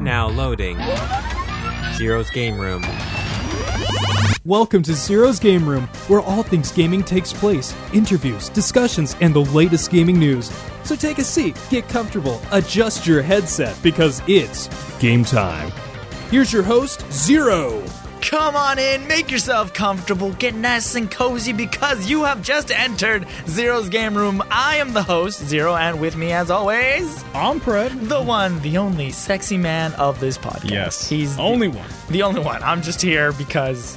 Now loading. Zero's Game Room. Welcome to Zero's Game Room, where all things gaming takes place interviews, discussions, and the latest gaming news. So take a seat, get comfortable, adjust your headset, because it's game time. Here's your host, Zero. Come on in, make yourself comfortable, get nice and cozy because you have just entered Zero's Game Room. I am the host, Zero, and with me, as always, I'm Pred. the one, the only sexy man of this podcast. Yes. He's the- only one. the only one. I'm just here because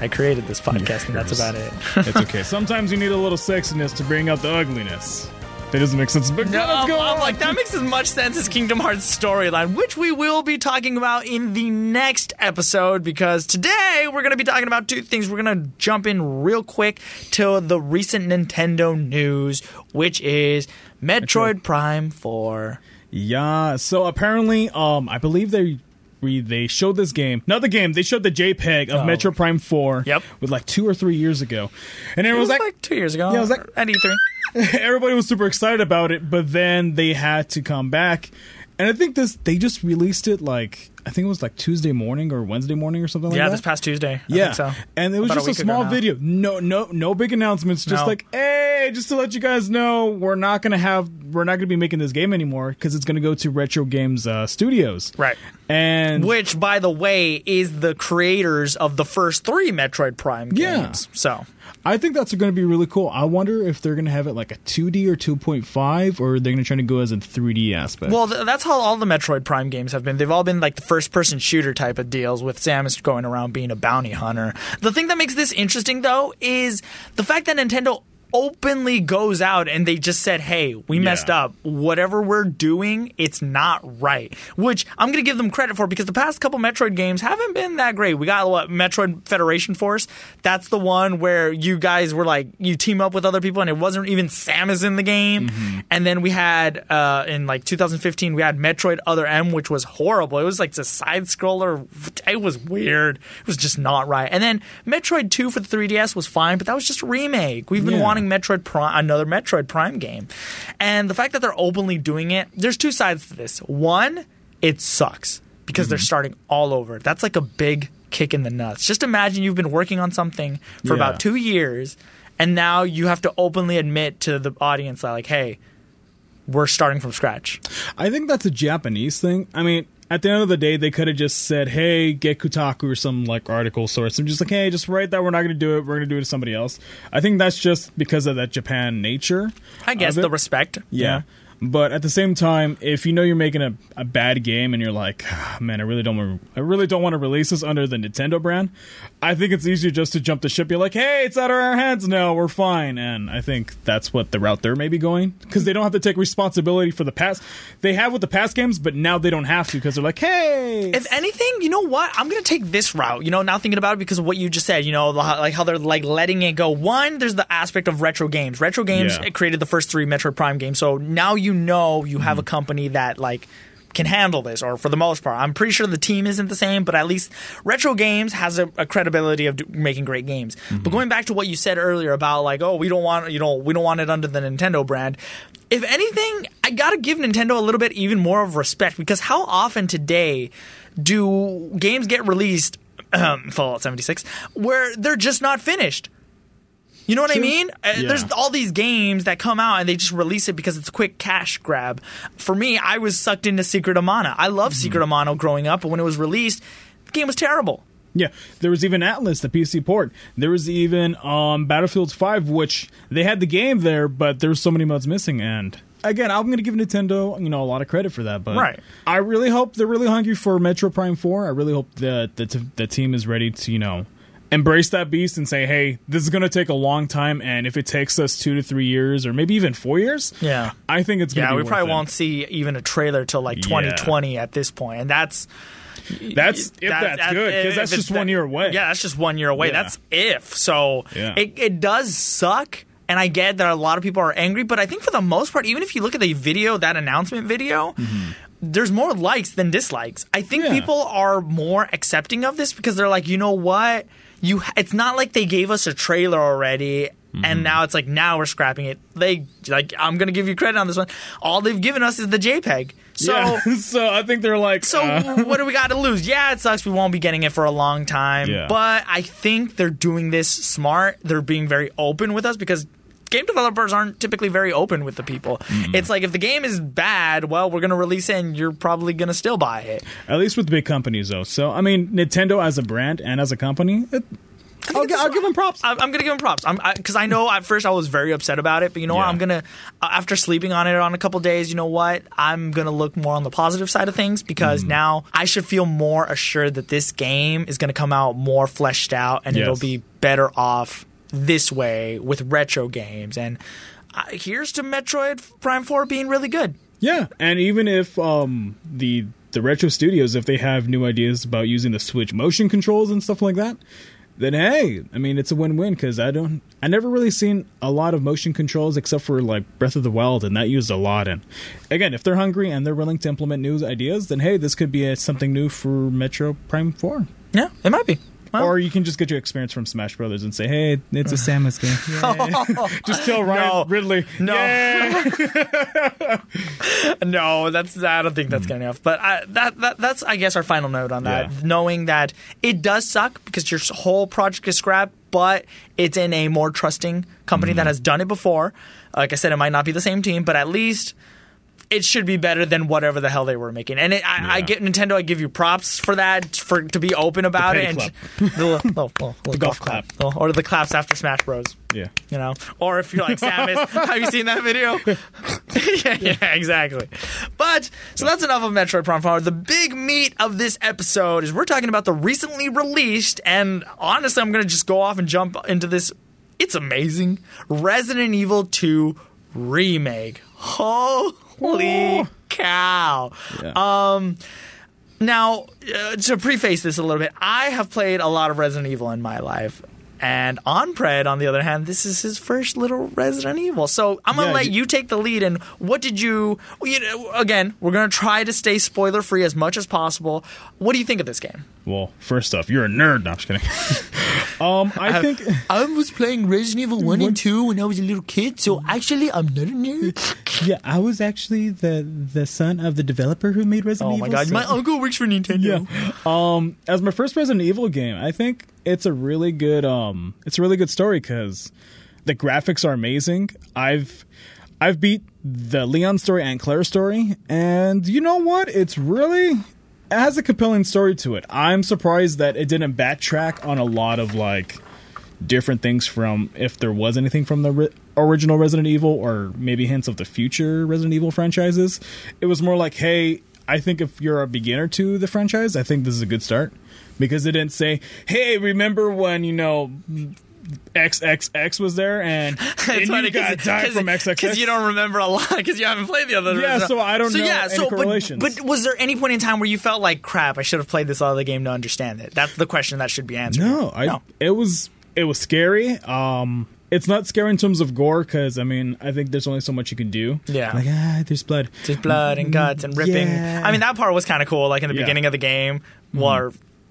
I created this podcast, and that's about it. It's okay. Sometimes you need a little sexiness to bring out the ugliness. That doesn't make sense. But No, let's go I'm on. like that makes as much sense as Kingdom Hearts storyline, which we will be talking about in the next episode. Because today we're going to be talking about two things. We're going to jump in real quick to the recent Nintendo news, which is Metroid Prime Four. Yeah. So apparently, um, I believe they we they showed this game, not the game. They showed the JPEG of Oh. Metroid Prime Four. Yep. With like two or three years ago, and It everyone was was like, like, two years ago. Yeah, it was like- at E E3. everybody was super excited about it, but then they had to come back. And I think this they just released it like I think it was like Tuesday morning or Wednesday morning or something like that. Yeah, this past Tuesday. I yeah, think so. and it was About just a, ago small video. No, no, no big announcements. Just No. like, hey, just to let you guys know, we're not gonna have, we're not gonna be making this game anymore because it's gonna go to Retro Games uh, Studios. Right. And Which, by the way, is the creators of the first three Metroid Prime Yeah. games. So I think that's going to be really cool. I wonder if they're going to have it like a 2D or 2.5, or they're going to try to go as a 3D aspect. Well, th- that's how all the Metroid Prime games have been. They've all been like the first person shooter type of deals with Samus going around being a bounty hunter. The thing that makes this interesting, though, is the fact that Nintendo openly goes out and they just said, hey, we messed up. Whatever we're doing, it's not right. Which I'm going to give them credit for because the past couple Metroid games haven't been that great. We got what Metroid Federation Force. That's the one where you guys were like, you team up with other people and it wasn't even Samus in the game. And then we had, uh, in like 2015, we had Metroid Other M, which was horrible. It was like a side scroller. It was weird. It was just not right. And then Metroid 2 for the 3DS was fine, but that was just a remake. We've been Yeah. wanting Metroid Prime, another Metroid Prime game. And the fact that they're openly doing it, there's two sides to this. One, it sucks because they're mm-hmm. starting all over. That's like a big kick in the nuts. Just imagine you've been working on something for Yeah. about two years, and now you have to openly admit to the audience that, like, hey, we're starting from scratch. I think that's a Japanese thing. I mean, at the end of the day, they could have just said, "Hey, get Kotaku or some like article source." I'm just like, "Hey, just write that we're not going to do it. We're going to do it to somebody else." I think that's just because of that Japan nature. I guess the respect. Yeah. But at the same time, if you know you're making a, a bad game and you're like, "Ah, man, I really don't want I really don't want to release this under the Nintendo brand, I think it's easier just to jump the ship. You're like, hey, it's out of our hands now, we're fine. And I think that's what the route they're maybe going because they don't have to take responsibility for the past. They have with the past games, but now they don't have to because they're like, hey, If anything, you know what? I'm gonna take this route. You know, now thinking about it because of what you just said. You know, like how they're like letting it go. One, there's the aspect of retro games. Retro games Yeah. created the first three Metroid Prime games, so now you know you Mm-hmm. have a company that like can handle this, or for the most part, I'm pretty sure the team isn't the same, but at least retro games has a, a credibility of do, making great games. Mm-hmm. But going back to what you said earlier about like, oh, we don't want you know we don't want it under the Nintendo brand. If anything, I gotta give Nintendo a little bit even more of respect because how often today do games get released, um, Fallout 76, where they're just not finished? You know what I mean? Uh, Yeah. There's all these games that come out and they just release it because it's a quick cash grab. For me, I was sucked into Secret of Mana. I love Mm-hmm. Secret of Mana growing up, but when it was released, the game was terrible. Yeah, there was even Atlas, the PC port. There was even um, Battlefield 5, which they had the game there, but there were so many modes missing. And again, I'm going to give Nintendo, you know, a lot of credit for that. But Right. I really hope they're really hungry for Metroid Prime 4. I really hope that the, t- the team is ready to, you know, embrace that beast and say, hey, this is going to take a long time. And if it takes us two to three years or maybe even four years, Yeah. I think it's going to Yeah, be we worth probably it. won't see even a trailer till like Yeah. 2020 at this point, and that's That's if that- that's that- good because that's just one year away. Yeah, that's just one year away. Yeah. That's if. So Yeah. it, it does suck. And I get that a lot of people are angry, but I think for the most part, even if you look at the video, that announcement video, mm-hmm. there's more likes than dislikes. I think Yeah. people are more accepting of this because they're like, you know what? You, it's not like they gave us a trailer already, and now it's like now we're scrapping it. They like, I'm gonna give you credit on this one. All they've given us is the JPEG. So. yeah. so I think they're like, So uh, what do we got to lose? Yeah, it sucks. We won't be getting it for a long time. Yeah. But I think they're doing this smart. They're being very open with us because game developers aren't typically very open with the people. Mm-hmm. It's like if the game is bad, well, we're gonna release it, and you're probably gonna still buy it. at least with big companies though. So I mean, Nintendo as a brand and as a company, it, I'll, gi- I'll give them props. I'm, I'm gonna give him props. I'm because I, know at first I was very upset about it, but you know what? I'm gonna after sleeping on it on a couple days. You know what? I'm gonna look more on the positive side of things Mm. because now I should feel more assured that this game is gonna come out more fleshed out and Yes. it'll be better off this way with retro games. And uh, here's to Metroid Prime Four being really good. Yeah, and even if um the the retro studios if they have new ideas about using the Switch motion controls and stuff like that, then hey, I mean it's a win-win because I don't I never really seen a lot of motion controls except for like Breath of the Wild and that used a lot. And again, if they're hungry and they're willing to implement new ideas, then hey, this could be a, something new for Metroid Prime Four. Yeah, it might be. Well, Or you can just get your experience from Smash Brothers and say, "Hey, it's a Samus game." just kill Ryan No. Ridley. No. No, that's I don't think Hmm. that's good enough. But I, that, that that's I guess our final note on that. Yeah. Knowing that it does suck because your whole project is scrapped, but it's in a more trusting company Hmm. that has done it before. Like I said, it might not be the same team, but at least it should be better than whatever the hell they were making. And it, I, I get Nintendo. I give you props for that, for to be open about The it, and the, little- little- little- little golf clap. Oh, or the claps after Smash Bros. Yeah. you know? Or if you're like samus. Have you seen that video? Yeah, yeah exactly. But so that's enough of metroid prime 4 the big meat of this episode is we're talking about the recently released and honestly i'm gonna just go off and jump into this. It's amazing. Resident evil 2 remake holy cow um now, uh, to preface this a little bit, I have played a lot of Resident Evil in my life. And Onpred, on the other hand, this is his first little Resident Evil. So I'm gonna Yeah, let you- you take the lead. And what did you? you know, again, we're gonna try to stay spoiler free as much as possible. What do you think of this game? Well, first off, you're a nerd. No, I'm just kidding. um, I think I was playing Resident Evil one and two when I was a little kid, so actually I'm not a nerd. yeah, I was actually the the son of the developer who made Resident Evil. Oh my god, my uncle works for Nintendo. yeah. Um, as my first Resident Evil game, I think it's a really good um, it's a really good story because the graphics are amazing. I've I've beat the Leon story and Claire story, and you know what? It's really it has a compelling story to it. I'm surprised that it didn't backtrack on a lot of like different things from if there was anything from the ri- original Resident Evil or maybe hints of the future Resident Evil franchises. It was more like, hey, I think if you're a beginner to the franchise, I think this is a good start because it didn't say, hey, remember when you know XXX was there and, and you got died from XXX. because you don't remember a lot because you haven't played the other. Yeah, so I don't know any but- correlations. But, was there any point in time where you felt like crap? I should have played this other game to understand it. That's the question that should be answered. No, I it was it was scary. Um it's not scary in terms of gore because I mean I think there's only so much you can do. Yeah. like ah, there's blood. There's blood and guts and ripping. Yeah. I mean, that part was kind of cool. Like in the Yeah. beginning of the game, where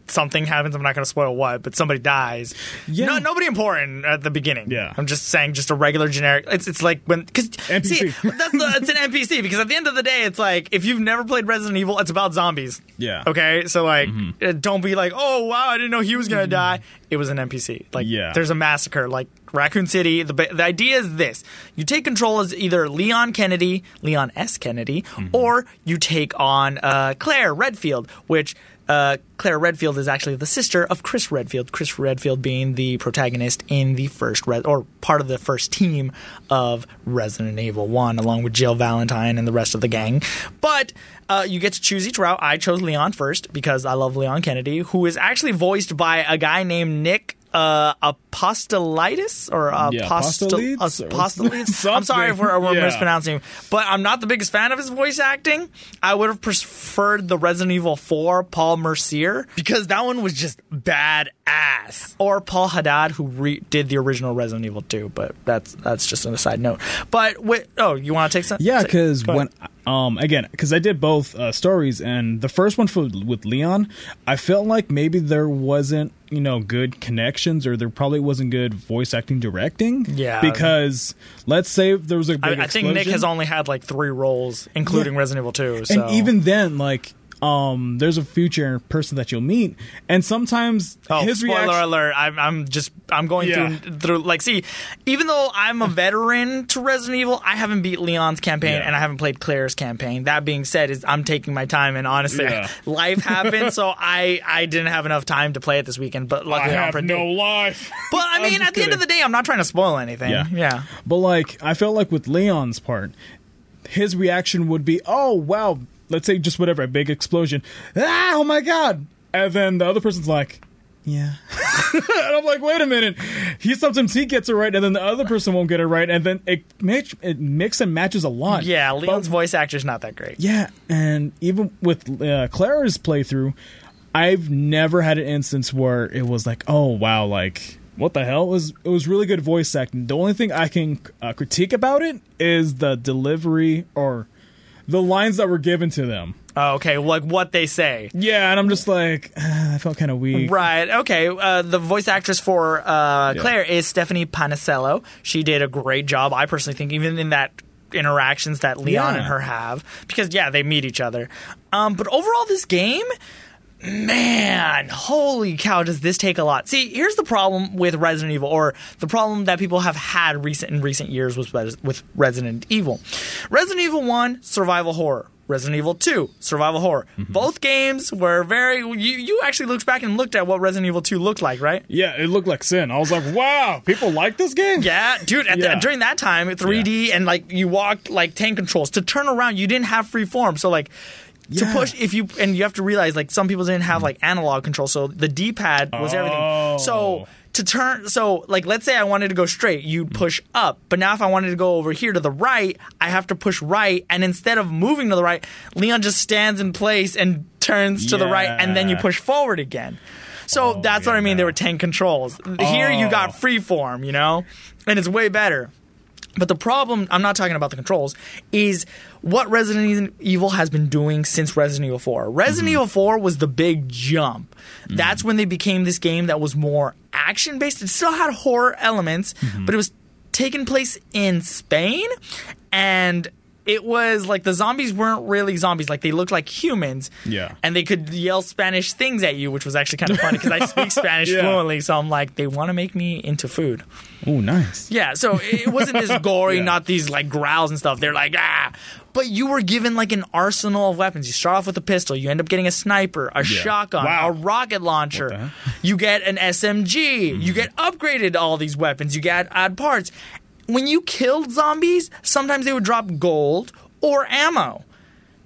something happens. I'm not going to spoil what, but somebody dies. Yeah. No, nobody important at the beginning. Yeah. I'm just saying, just a regular generic. It's it's like when because NPC. see that's the, it's an NPC because at the end of the day, it's like if you've never played Resident Evil, it's about zombies. Yeah. Okay, so like, uh, don't be like, oh wow, I didn't know he was gonna die. It was an NPC. Like, Yeah. there's a massacre. Like Raccoon City. The the idea is this: you take control as either Leon Kennedy, Leon S. Kennedy, or you take on uh, Claire Redfield, which. Uh, Claire Redfield is actually the sister of Chris Redfield. Chris Redfield being the protagonist in the first Red or part of the first team of Resident Evil One, along with Jill Valentine and the rest of the gang. But uh, you get to choose each route. I chose Leon first because I love Leon Kennedy, who is actually voiced by a guy named Nick uh, Apostolitis or Yeah, Apostolides or Apostolides. I'm sorry if we're, we're. Yeah. mispronouncing, but I'm not the biggest fan of his voice acting. I would have preferred the Resident Evil 4 Paul Mercier because that one was just badass. Or Paul Haddad, who re- did the original Resident Evil 2, but that's that's just an aside note. But wait, oh, you want to take some? Yeah, because when ahead. Um, again, because I did both uh, stories, and the first one for, with Leon, I felt like maybe there wasn't you know good connections, or there probably wasn't good voice acting directing. Yeah. because let's say there was a I, think Nick has only had like three roles, including Yeah. Resident Evil 2. So. and even then, like. Um, there's a future person that you'll meet, and sometimes Oh, his spoiler reaction. alert! I'm, I'm just I'm going Yeah. through through like see, even though I'm a veteran to Resident Evil, I haven't beat Leon's campaign Yeah. and I haven't played Claire's campaign. That being said, is I'm taking my time and honestly, Yeah. life happened, so I I didn't have enough time to play it this weekend. But I luckily, I'm have no life. But I mean, at the end of the day, I'm not trying to spoil anything. Yeah. yeah. But like, I felt like with Leon's part, his reaction would be, "Oh wow," let's say just whatever, a big explosion. Ah, oh my god! And then the other person's like, "Yeah," and I'm like, "Wait a minute." He sometimes he gets it right, and then the other person won't get it right, and then it mix it mix and matches a lot. Yeah, But- Leon's voice actor's not that great. yeah, and even with uh, Clara's playthrough, I've never had an instance where it was like, oh wow, like what the hell? It was it was really good voice acting. The only thing I can uh, critique about it is the delivery or the lines that were given to them. Oh, okay, like what they say. Yeah, and I'm just like, ah, I felt kind of weak. Right. Okay. Uh, the voice actress for uh, Yeah. Claire is Stephanie Panisello. She did a great job. I personally think, even in that interactions that Leon Yeah. and her have, because yeah, they meet each other. Um, but overall, this game. Man, holy cow, does this take a lot? See, here's the problem with Resident Evil, or the problem that people have had recent in recent years with with Resident Evil. Resident Evil One, survival horror. Resident Evil 2, survival horror. Mm-hmm. Both games were very. You, you actually looked back and looked at what Resident Evil 2 looked like, right? Yeah, it looked like sin. I was like, wow, people like this game. Yeah, dude. At Yeah. The, during that time, 3D and like you walked like tank controls to turn around. You didn't have free form, so like to push if you and you have to realize like some people didn't have like analog control, so the D pad was Oh. everything. So oh. to turn, so like let's say I wanted to go straight, you'd push up, but now if I wanted to go over here to the right, I have to push right, and instead of moving to the right, Leon just stands in place and turns to the right, and then you push forward again. So oh, that's what I mean. There were tank controls. Here you got oh. free form you know, and it's way better. But the problem, I'm not talking about the controls, is what Resident Evil has been doing since Resident Evil 4. Resident mm-hmm. Evil 4 was the big jump. Mm-hmm. That's when they became this game that was more action based. It still had horror elements, mm-hmm. but it was taking place in Spain and it was like the zombies weren't really zombies like they looked like humans Yeah. and they could yell spanish things at you which was actually kind of funny because i speak spanish Yeah. fluently so i'm like they want to make me into food Oh, nice. yeah, so it wasn't this gory, Yeah. not these like growls and stuff. They're like ah, but you were given like an arsenal of weapons. You start off with a pistol, you end up getting a sniper, a shotgun, Wow. a rocket launcher. You get an SMG. You get upgraded to all these weapons. You get add parts. When you killed zombies, sometimes they would drop gold or ammo.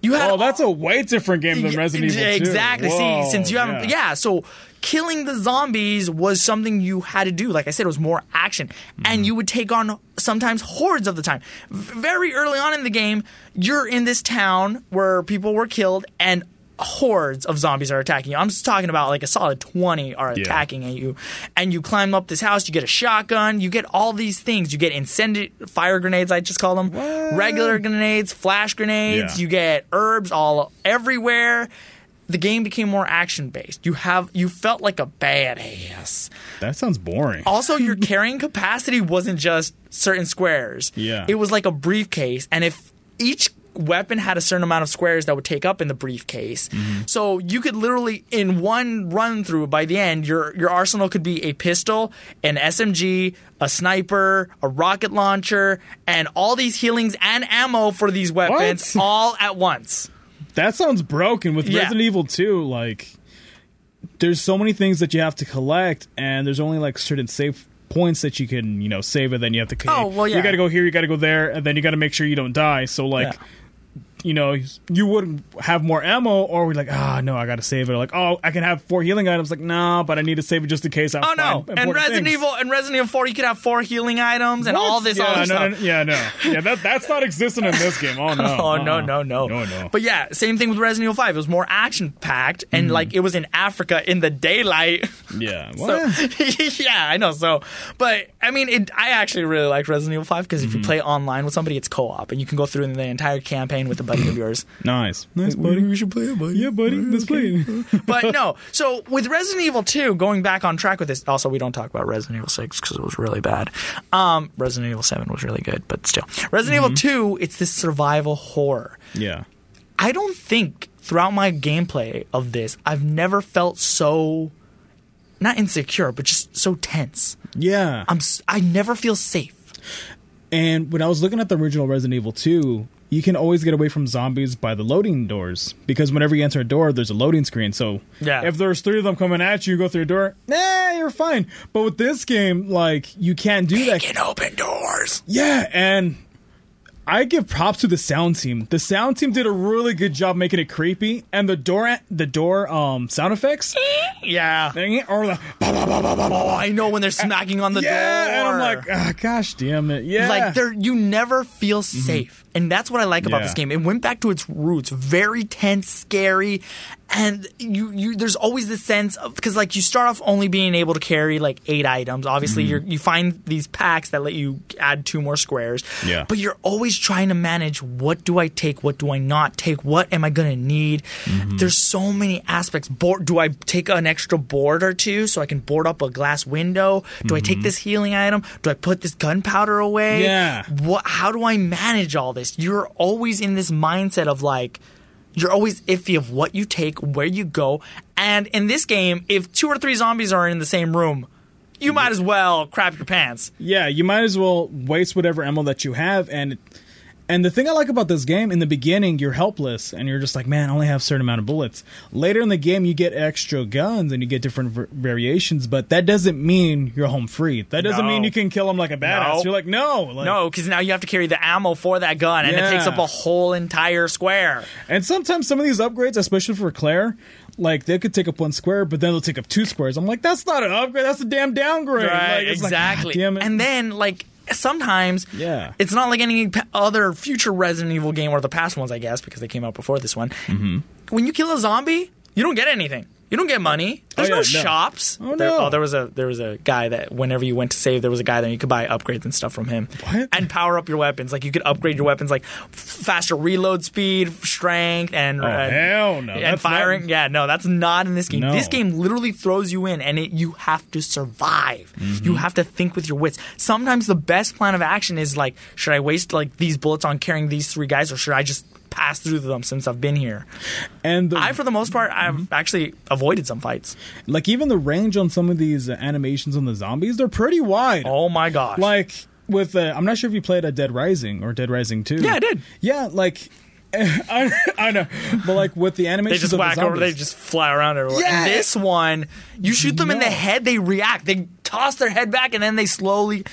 You had Oh, that's a way different game than Resident Evil 2. Exactly. Whoa, See, since you haven't, yeah. So killing the zombies was something you had to do. Like I said, it was more action, and mm-hmm. you would take on sometimes hordes of the time. Very early on in the game, you're in this town where people were killed, and hordes of zombies are attacking you. I'm just talking about like a solid 20 are Yeah. attacking at you. And you climb up this house, you get a shotgun, you get all these things. You get incendiary fire grenades, I just call them. Regular grenades, flash grenades, Yeah. you get herbs all everywhere. The game became more action based. You have you felt like a badass. That sounds boring. Also, your carrying capacity wasn't just certain squares. Yeah. It was like a briefcase, and if each weapon had a certain amount of squares that would take up in the briefcase. Mm-hmm. So you could literally in one run through by the end your your arsenal could be a pistol, an SMG, a sniper, a rocket launcher, and all these healings and ammo for these weapons What? all at once. That sounds broken. With Yeah. Resident Evil 2, like there's so many things that you have to collect, and there's only like certain safe points that you can, you know, save, and then you have to. Oh, well, yeah. You got to go here, you got to go there, and then you got to make sure you don't die. So like. Yeah. You know, you wouldn't have more ammo, or we're like, ah, no, I gotta save it. Or like, oh, I can have four healing items. Like, no, but I need to save it just in case I. Oh no! And Resident things. Evil and Resident Evil Four, you could have four healing items and What? all this yeah, no, no, no, yeah, no, yeah, that that's not existent in this game. Oh no! Oh no Uh-uh. no no no no! But yeah, same thing with Resident Evil Five. It was more action packed and Mm-hmm. like it was in Africa in the daylight. yeah, So yeah, I know. So, but I mean, it, I actually really like Resident Evil Five because if Mm-hmm. you play online with somebody, it's co op and you can go through the entire campaign with a buddy of yours. Nice, nice, buddy. We should play it, buddy. Yeah, buddy, let's play it. but no. So with Resident Evil 2, going back on track with this, also we don't talk about Resident Evil 6 because it was really bad. Um, Resident Evil 7 was really good, but still, Resident Evil 2, it's this survival horror. Yeah, I don't think throughout my gameplay of this, I've never felt so not insecure, but just so tense. yeah. I'm I never feel safe. And when I was looking at the original Resident Evil 2, you can always get away from zombies by the loading doors because whenever you enter a door, there's a loading screen. So Yeah. if there's three of them coming at you, you go through a door, nah, you're fine. But with this game, like you can't do that. You can open doors. Yeah, and I give props to the sound team. The sound team did a really good job making it creepy, and the door, the door, um, sound effects, Yeah. or the Oh, I know when they're smacking on the yeah, door. and I'm like, ah, gosh damn it, yeah, like there you never feel safe and that's what i like about Yeah. this game. It went back to its roots. Very tense scary. And you you there's always this sense of because like you start off only being able to carry like eight items. Obviously mm-hmm. you're you find these packs that let you add two more squares. Yeah. but you're always trying to manage what do i take? What do i not take? What am i going to need mm-hmm. there's so many aspects. Board do i take an extra board or two so i can board up a glass window? Do i take mm-hmm. this healing item? Do i put this gunpowder away? Yeah. what how do I manage all this? You're always in this mindset of like you're always iffy of what you take, where you go. And in this game, if two or three zombies are in the same room, you might as well crap your pants. yeah, you might as well waste whatever ammo that you have, and and the thing I like about this game, in the beginning, you're helpless, and you're just like, man, I only have a certain amount of bullets. Later in the game, you get extra guns and you get different v- variations, but that doesn't mean you're home free. That doesn't No. mean you can kill them like a badass. No. You're like, no, like, No, because now you have to carry the ammo for that gun, and it takes up a whole entire square. And sometimes some of these upgrades, especially for Claire, like they could take up one square, but then they'll take up two squares. I'm like, that's not an upgrade. That's a damn downgrade. Right, Like, like, exactly. Damn it. and then like sometimes Yeah. it's not like any other future Resident Evil game or the past ones, I guess, because they came out before this one. Mm-hmm. When you kill a zombie, you don't get anything. You don't get money. There's Oh, no, yeah, no. shops. Oh, There, no. oh, there was a there was a guy that whenever you went to save, there was a guy there you could buy upgrades and stuff from him. What? And power up your weapons. Like you could upgrade your weapons, like faster reload speed, strength, and Oh, uh, hell no. and That's firing. not- Yeah, no, that's not in this game. No. This game literally throws you in, and it, you have to survive. Mm-hmm. You have to think with your wits. Sometimes the best plan of action is like, should I waste like these bullets on carrying these three guys, or should I just pass through them since I've been here? and the, I, for the most part, I've Mm-hmm. actually avoided some fights. like even the range on some of these uh, animations on the zombies, they're pretty wide. Oh my gosh! Like with, uh, I'm not sure if you played a Dead Rising or Dead Rising Two. Yeah, I did. Yeah, like. I, I know, but like with the they just of whack the over. They just fly around everywhere. Yeah. And this one, you shoot them in the head, they react. They toss their head back, and then they slowly.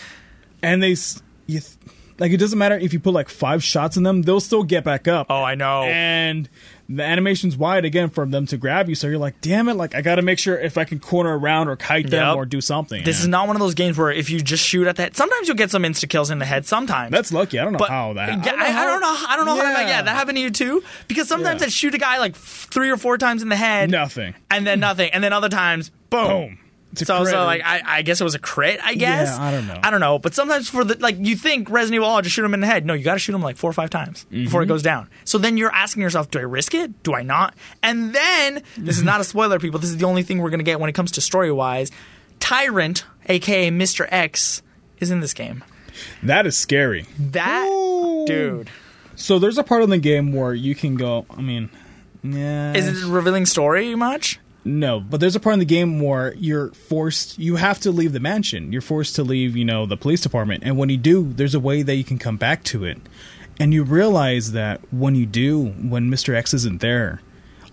and they, s- you th- like it doesn't matter if you put like five shots in them, they'll still get back up. Oh, I know. and the animation's wide again for them to grab you. So you're like, damn it! Like I got to make sure if I can corner around or kite them Yep. or do something. This yeah. is not one of those games where if you just shoot at that, sometimes you'll get some insta kills in the head. Sometimes That's lucky. I don't know But how that. Yeah, I, I don't know. I don't know how that. Yeah. Yeah, that happened to you too. Because sometimes Yeah. I shoot a guy like f- three or four times in the head, Nothing. and then nothing, and then other times, boom. Boom. It's So, crit. so like I, I guess it was a crit. I guess Yeah, I don't know. I don't know. But sometimes for the like you think Resident Evil, oh, just shoot him in the head. No, you got to shoot him like four or five times before it Mm-hmm. goes down. So then you're asking yourself, do I risk it? Do I not? And then this is not a spoiler, people. This is the only thing we're gonna get when it comes to story wise. Tyrant, aka Mr. X, is in this game. that is scary. That Ooh. dude. So there's a part in the game where you can go. I mean, yeah, Is it revealing story much? No, but there's a part in the game where you're forced. You have to leave the mansion. You're forced to leave. You know the police department, and when you do, there's a way that you can come back to it. And you realize that when you do, when Mr. X isn't there,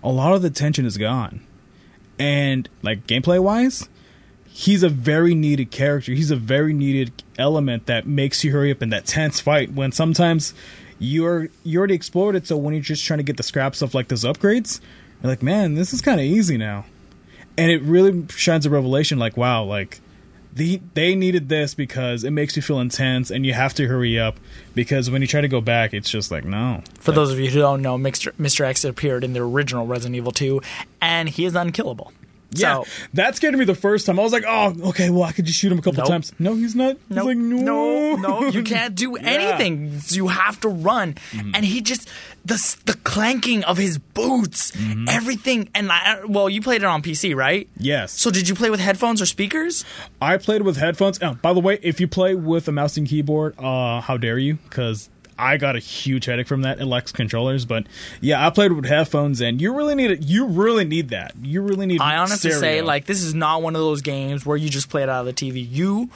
a lot of the tension is gone. And like gameplay wise, he's a very needed character. He's a very needed element that makes you hurry up in that tense fight when sometimes you're you already explored it. So when you're just trying to get the scraps of like those upgrades, you're like, man, this is kind of easy now. And it really shines a revelation. Like, wow, like the they needed this because it makes you feel intense and you have to hurry up because when you try to go back, it's just like no. For those of you who don't know, Mr. Mr. X appeared in the original Resident Evil 2, and he is unkillable. Yeah, So, that scared me the first time. I was like, "Oh, okay, well, I could just shoot him a couple Nope. times." No, he's not. He's like, "No, no, no, you can't do anything. You have to run. Mm-hmm. And he just the the clanking of his boots, Mm-hmm. everything. And I, well, you played it on PC, right? Yes. So did you play with headphones or speakers? I played with headphones. Oh, by the way, if you play with a mouse and keyboard, uh, how dare you? Because I got a huge headache from that. Lacks controllers, but yeah, I played with headphones, and you really need it. You really need that. You really need. I honestly say like this is not one of those games where you just play it out of the TV. You.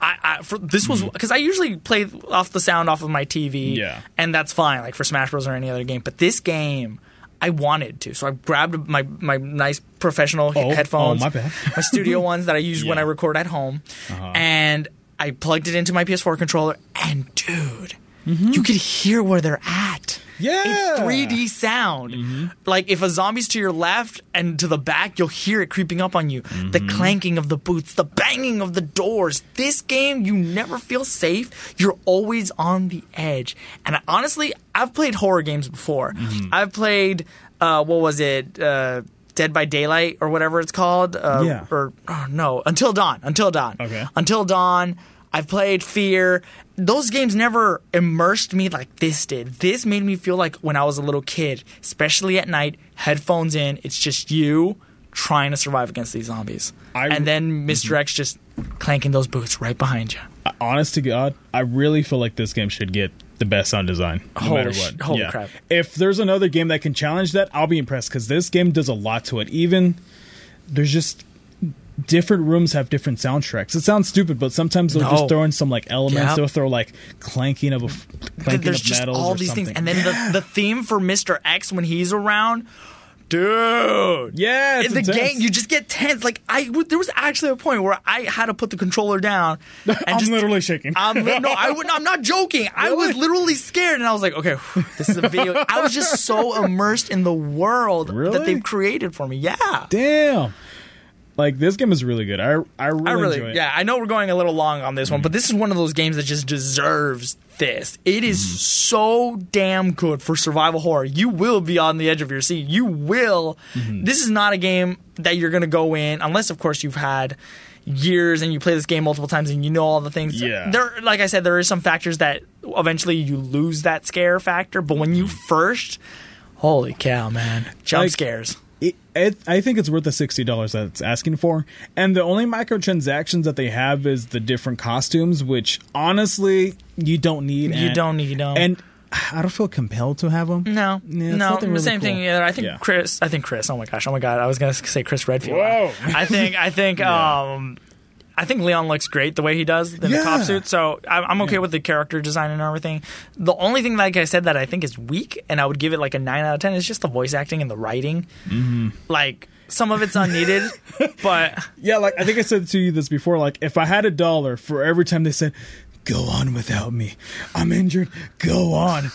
I, I for this was because I usually play off the sound off of my TV. Yeah. and that's fine, like for Smash Bros or any other game. But this game, I wanted to, so I grabbed my my nice professional Oh, headphones, oh, my my studio ones that I use when Yeah. Uh-huh. I record at home, and I plugged it into my PS4 controller, and dude, you could hear where they're at. Mm-hmm. Yeah. It's 3D sound. Like if a zombie's to your left and to the back, you'll hear it creeping up on you. The clanking of the boots, the banging of the doors. This game, you never feel safe. You're always on the edge. And I, honestly, I've played horror games before. I've played, uh, what was it? Uh, Dead by Daylight or whatever it's called. Uh, Yeah. Or oh, no, Until Dawn. Until Dawn. Okay. Until Dawn. I've played Fear. Those games never immersed me like this did. This made me feel like when I was a little kid, especially at night, headphones in, it's just you trying to survive against these zombies. I- and then mister mm-hmm. X just clanking those boots right behind you. honest to God, I really feel like this game should get the best sound design, no Holy matter sh- what. holy crap. If there's another game that can challenge that, I'll be impressed because this game does a lot to it. Even there's just different rooms have different soundtracks. It sounds stupid, but sometimes they'll No. just throw in some like elements. Yep. They'll throw like clanking of a clanking There's of metals all or these things. something. And then the, the theme for Mr. X when he's around, dude. yeah, it's in the intense. game, you just get tense. Like I, w- there was actually a point where I had to put the controller down. And I'm just, literally shaking. I'm li- no, I would, I'm not joking. I was literally scared, and I was like, okay, this is a video. I was just so immersed in the world Really? that they've created for me. Yeah. Damn. Like this game is really good. I I really, I really, enjoy it. yeah. I know we're going a little long on this one, but this is one of those games that just deserves this. It is Mm-hmm. so damn good for survival horror. You will be on the edge of your seat. You will. Mm-hmm. This is not a game that you're going to go in unless, of course, you've had years and you play this game multiple times and you know all the things. Yeah. There, like I said, there is some factors that eventually you lose that scare factor, but when you first, holy cow, man, jump Like- scares. It, it, I think it's worth the sixty dollars that it's asking for, and the only microtransactions that they have is the different costumes, which honestly you don't need. You and- don't need. You don't. and I don't feel compelled to have them. No, Yeah, no, nothing really same thing. cool. Yeah, I think Yeah. Chris. I think Chris. Oh my gosh. Oh my god. I was gonna say Chris Redfield. Whoa. I think. I think. Um, I think Leon looks great the way he does in the cop suit. So I'm, I'm okay Yeah. with the character design and everything. The only thing, like I said, that I think is weak, and I would give it like a nine out of ten, is just the voice acting and the writing. Mm-hmm. Like some of it's unneeded, but Yeah, like I think I said to you this before. Like if I had a dollar for every time they said, "Go on without me, I'm injured. Go on."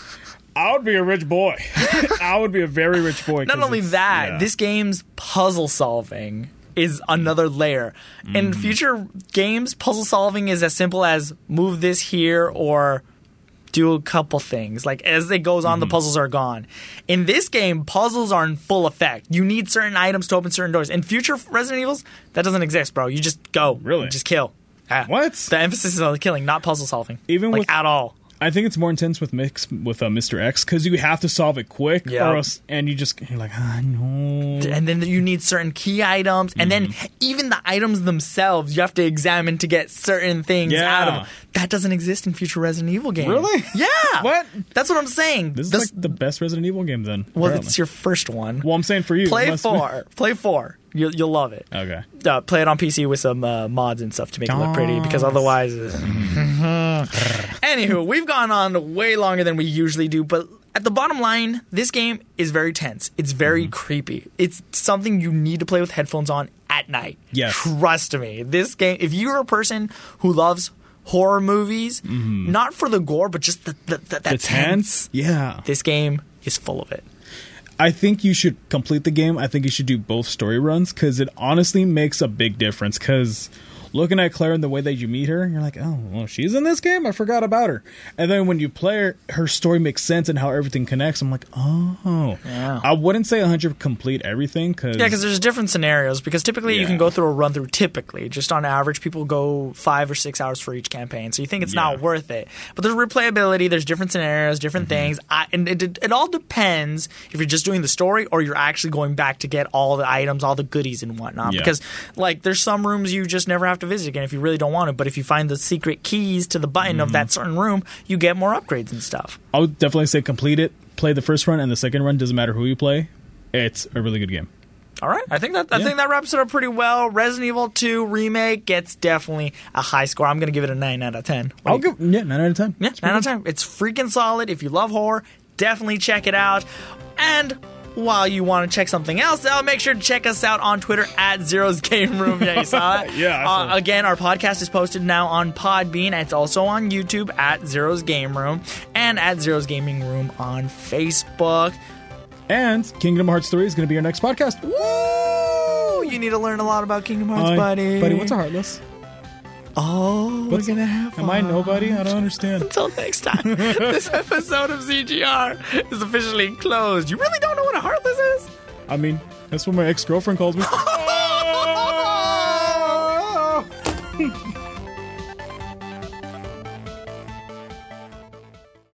I would be a rich boy. I would be a very rich boy. Not only that, yeah. this game's puzzle solving is another layer. Mm. In future games, puzzle solving is as simple as move this here or do a couple things. Like as it goes Mm-hmm. on, the puzzles are gone. In this game, puzzles are in full effect. You need certain items to open certain doors. In future Resident Evils, that doesn't exist, bro. You just go. Really? Just kill. Ah. What? The emphasis is on the killing, not puzzle solving. Even like with- at all. I think it's more intense with mix with uh, Mr. X because you have to solve it quick, Yeah. or else, and you just you're like, ah, no. and then you need certain key items, and then Mm-hmm. even the items themselves you have to examine to get certain things Yeah. out of them. That doesn't exist in future Resident Evil games. Really? Yeah. What? That's what I'm saying. This is This- like the best Resident Evil game then. well, apparently. it's your first one. well, I'm saying for you. Play must be- four. Play four. You'll, you'll love it. Okay. Uh, play it on PC with some uh, mods and stuff to make it look pretty, because Yes. Anywho, we've gone on way longer than we usually do, but at the bottom line, this game is very tense. It's very mm-hmm. creepy. It's something you need to play with headphones on at night. Yes. Trust me. This game, if you're a person who loves horror movies, mm-hmm. not for the gore, but just the, the, the, that The tense, tense. Yeah. this game is full of it. I think you should complete the game. I think you should do both story runs because it honestly makes a big difference. Because looking at Claire and the way that you meet her, you're like, oh, well, she's in this game. I forgot about her. And then when you play her, her story makes sense and how everything connects. I'm like, oh, Yeah. I wouldn't say 100 complete everything because Yeah, because there's different scenarios. Because typically you can go through a run through. Typically, just on average, people go five or six hours for each campaign. So you think it's Yeah. not worth it. But there's replayability. There's different scenarios, different Mm-hmm. things. I, and it, it, it all depends if you're just doing the story or you're actually going back to get all the items, all the goodies and whatnot. Yeah. Because like there's some rooms you just never have to visit again if you really don't want to. But if you find the secret keys to the button of Mm-hmm. that certain room, you get more upgrades and stuff. I would definitely say complete it. Play the first run and the second run. Doesn't matter who you play. It's a really good game. All right, I think that I Yeah. think that wraps it up pretty well. Resident Evil 2 remake gets definitely a high score. I'm going to give it a nine out of ten. What I'll give yeah nine out of ten. yeah nine out of ten. It's freaking solid. If you love horror, definitely check it out. And while you want to check something else out, make sure to check us out on Twitter at Zero's Game Room. Yeah, you saw it. Yeah, Uh, again, our podcast is posted now on Podbean. It's also on YouTube at Zero's Game Room and at Zero's Gaming Room on Facebook. And Kingdom Hearts three is going to be our next podcast. Woo! You need to learn a lot about Kingdom Hearts, buddy. buddy, what's a heartless? Oh, What's- we're gonna have. Am I nobody? I don't understand. Until next time, this episode of CGR is officially closed. You really don't know what a heartless is? I mean, that's what my ex girlfriend calls me.